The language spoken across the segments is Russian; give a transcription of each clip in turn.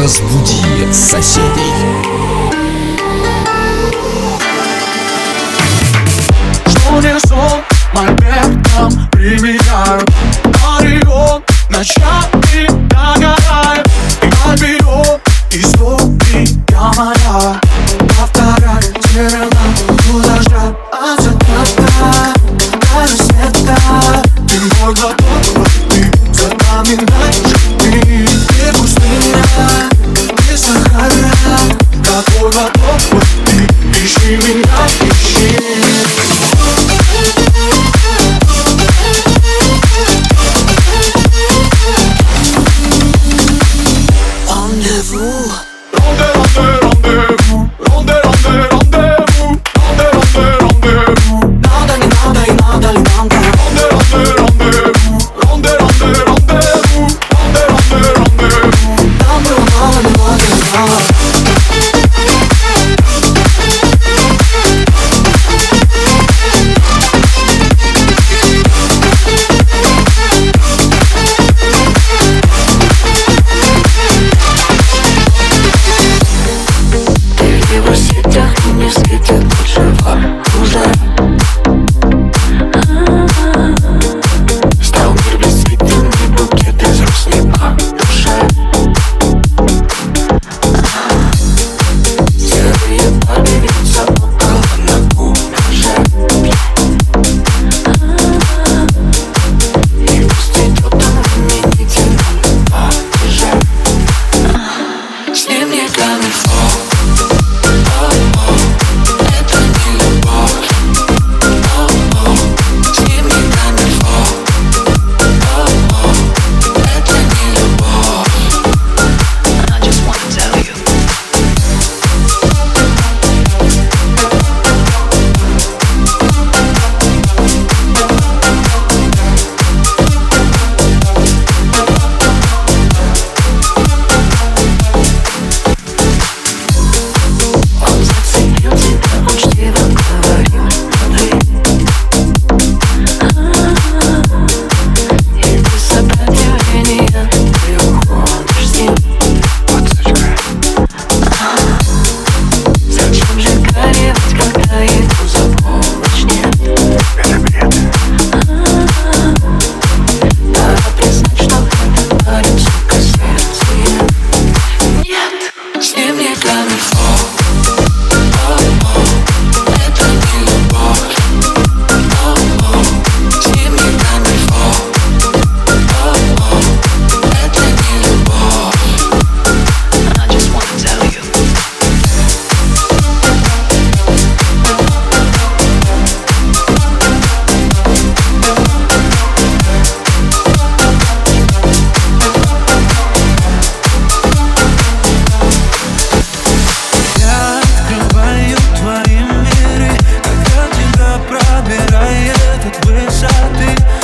Разбуди соседей. Что не шел хватит высоты.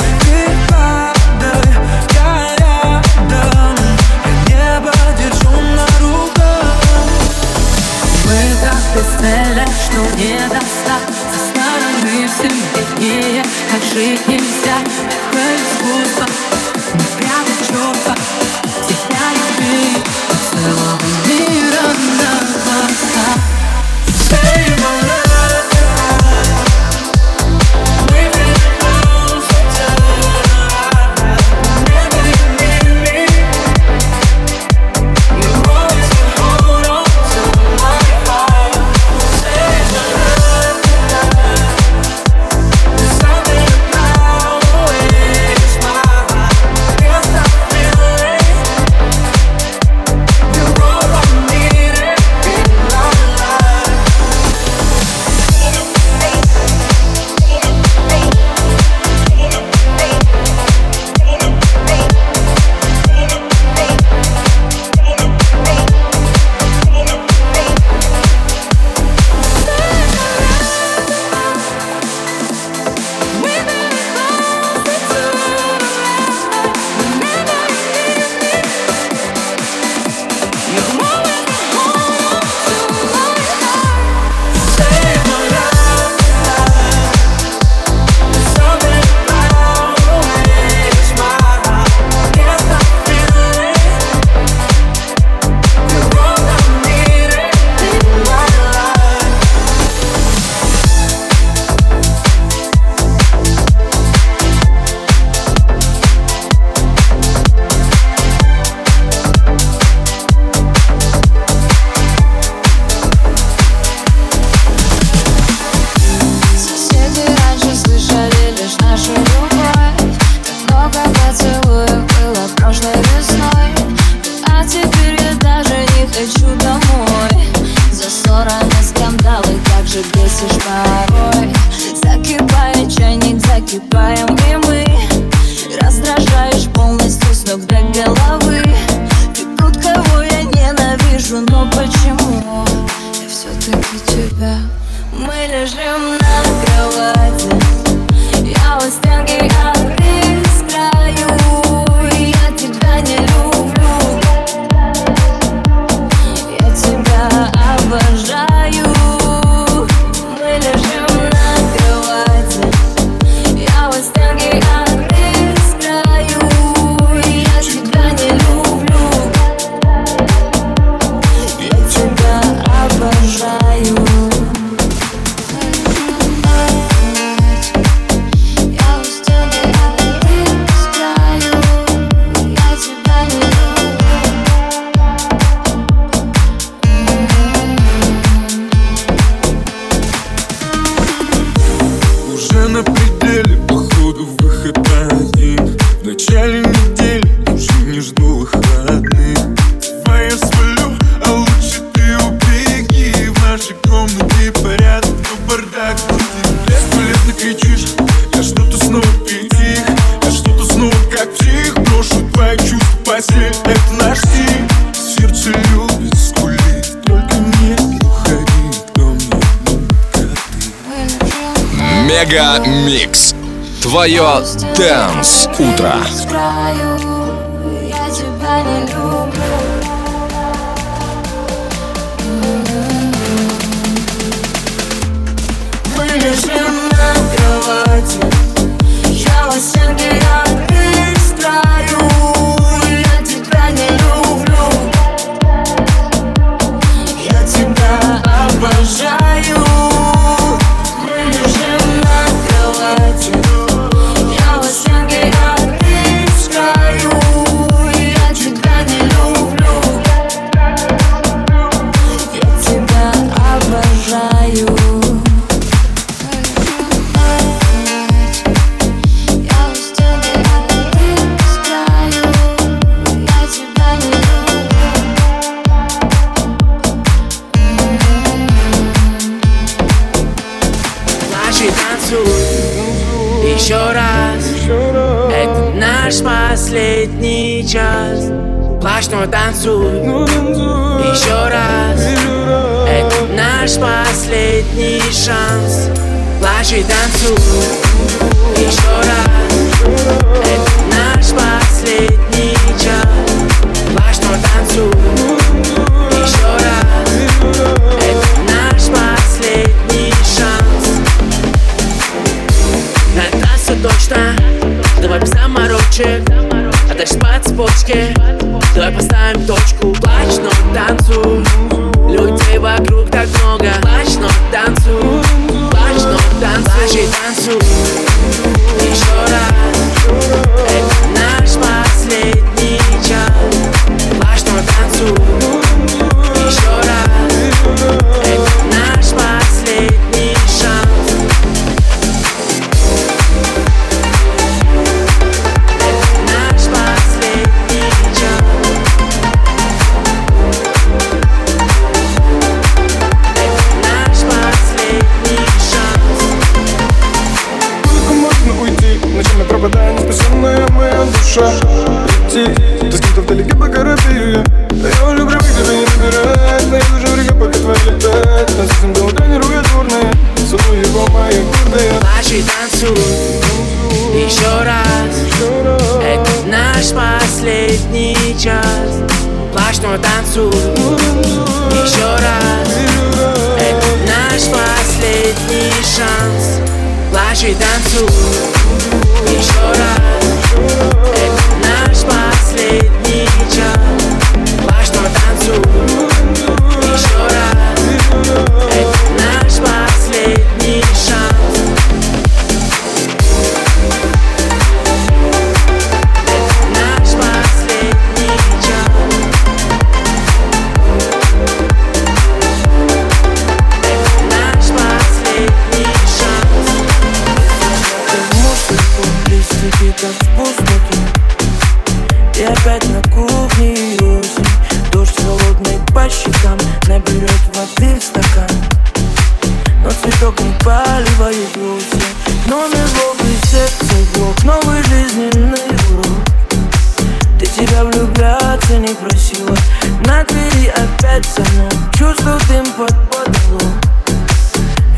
твое Dance Утро. Я тебя не Плачь, но танцуй Еще раз. Это наш последний шанс. Плачь и танцуй. Еще раз. Это наш последний час Плачь, но танцуй Еще раз. Это наш последний шанс. На трассу точно. Давай без заморочек. А дальше по цепочке Меняем точку, плачь, но танцуй. протанцуй Еще раз. Это наш последний шанс. Плачь и танцуй. Еще раз. Щекам Наберет воды в стакан. Но цветок не поливает грустью Но на злобный сердце блок Новый жизненный урок. Ты тебя влюбляться не просила. На двери опять звонок Чувствую дым под потолок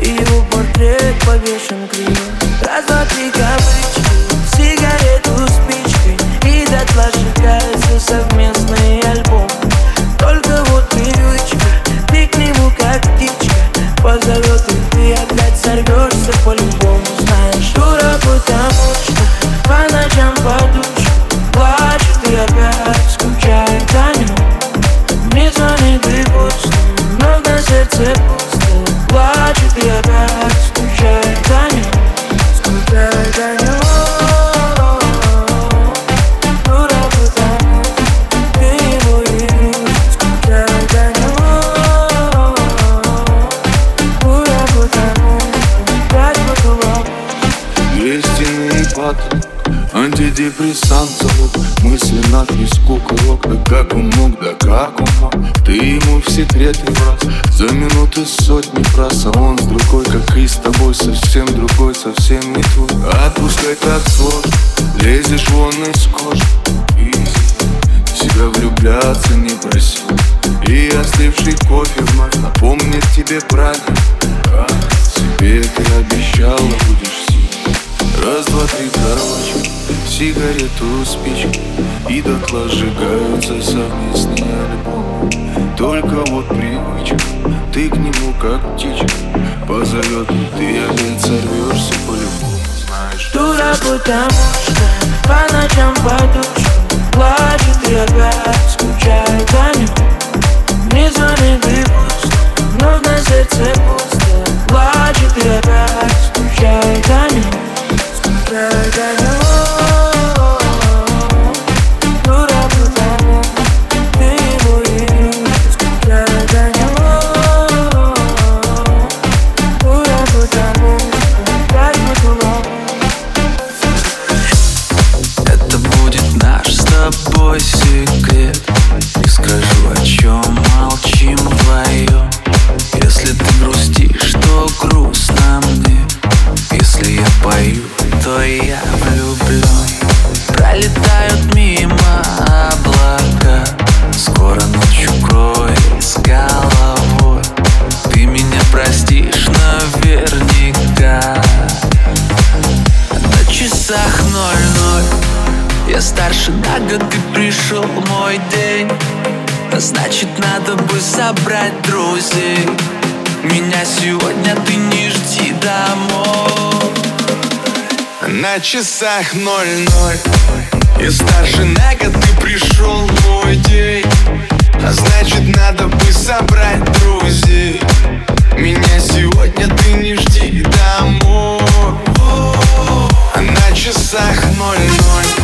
И его портрет повешен криво. Раз, два, три кавычки. Сигарету спичкой. И дотла сжигается совместный дура, сотни фраз А он с другой, как и с тобой Совсем другой, совсем не твой. Отпускай так сложно Лезешь вон из кожи Изи. Себя влюбляться не просил И остывший кофе вновь Напомнит тебе правильно Как себе ты обещала будешь сильной Раз, два, три, короче Сигарету, спичку И дотла сжигаются совместные альбомы Только вот привычка Ты к нему как птичка Позовет ты опять сорвешься по-любому Знаешь, Дура, потому что по ночам подушка влюблен Пролетают мимо облака. Скоро ночь укроет с головой. Ты меня простишь наверняка. На часах ноль-ноль. Я старше на год, ты пришел мой день. Значит, надо бы собрать друзей. Меня сегодня ты не жди домой На часах ноль-ноль. Я старше на год, ты пришел мой день. А значит, надо бы собрать друзей. Меня сегодня ты не жди домой. А на часах ноль-ноль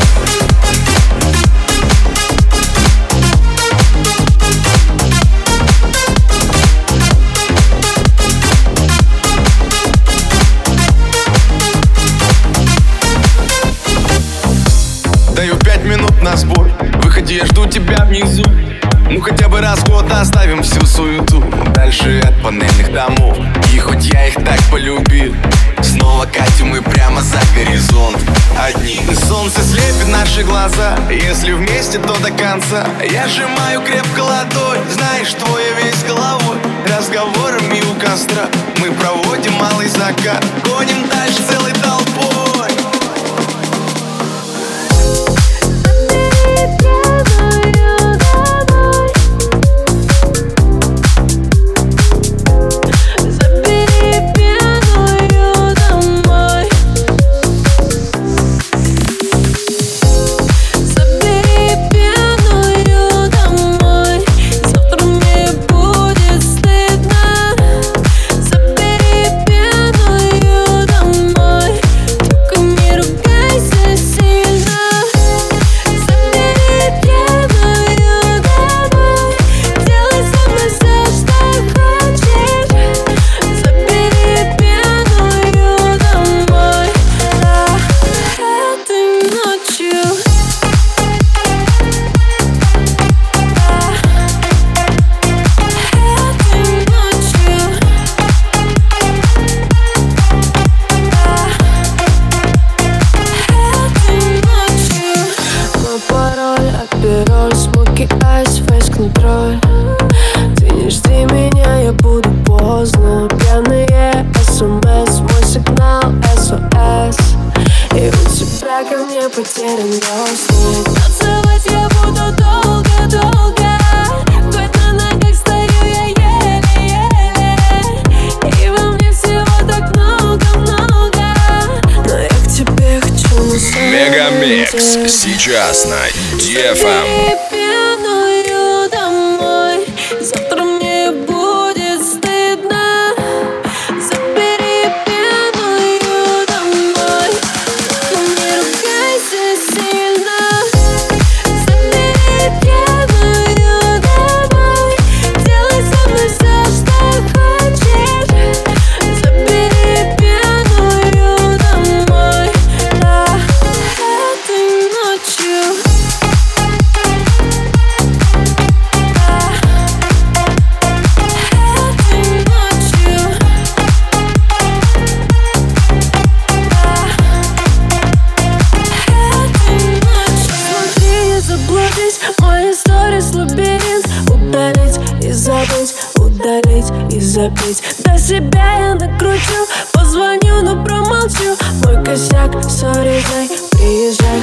бы раз в год оставим всю суету. Дальше от панельных домов. И хоть я их так полюбил Снова катим мы прямо за горизонт. Одни. Солнце слепит наши глаза. Если вместе, то до конца. Я сжимаю крепко ладонь. Знаешь, что я весь головой. Разговорами у костра. Мы проводим малый закат. Гоним дальше целой толпой потерян до Танцевать я буду долго-долго. Хоть на ногах стою я еле-еле. И во мне всего так много-много. Но я к тебе хочу на Мегамикс. сейчас на Дефам забыть, удалить и забить. До себя я накручу, позвоню, но промолчу. Мой косяк, сори, приезжай.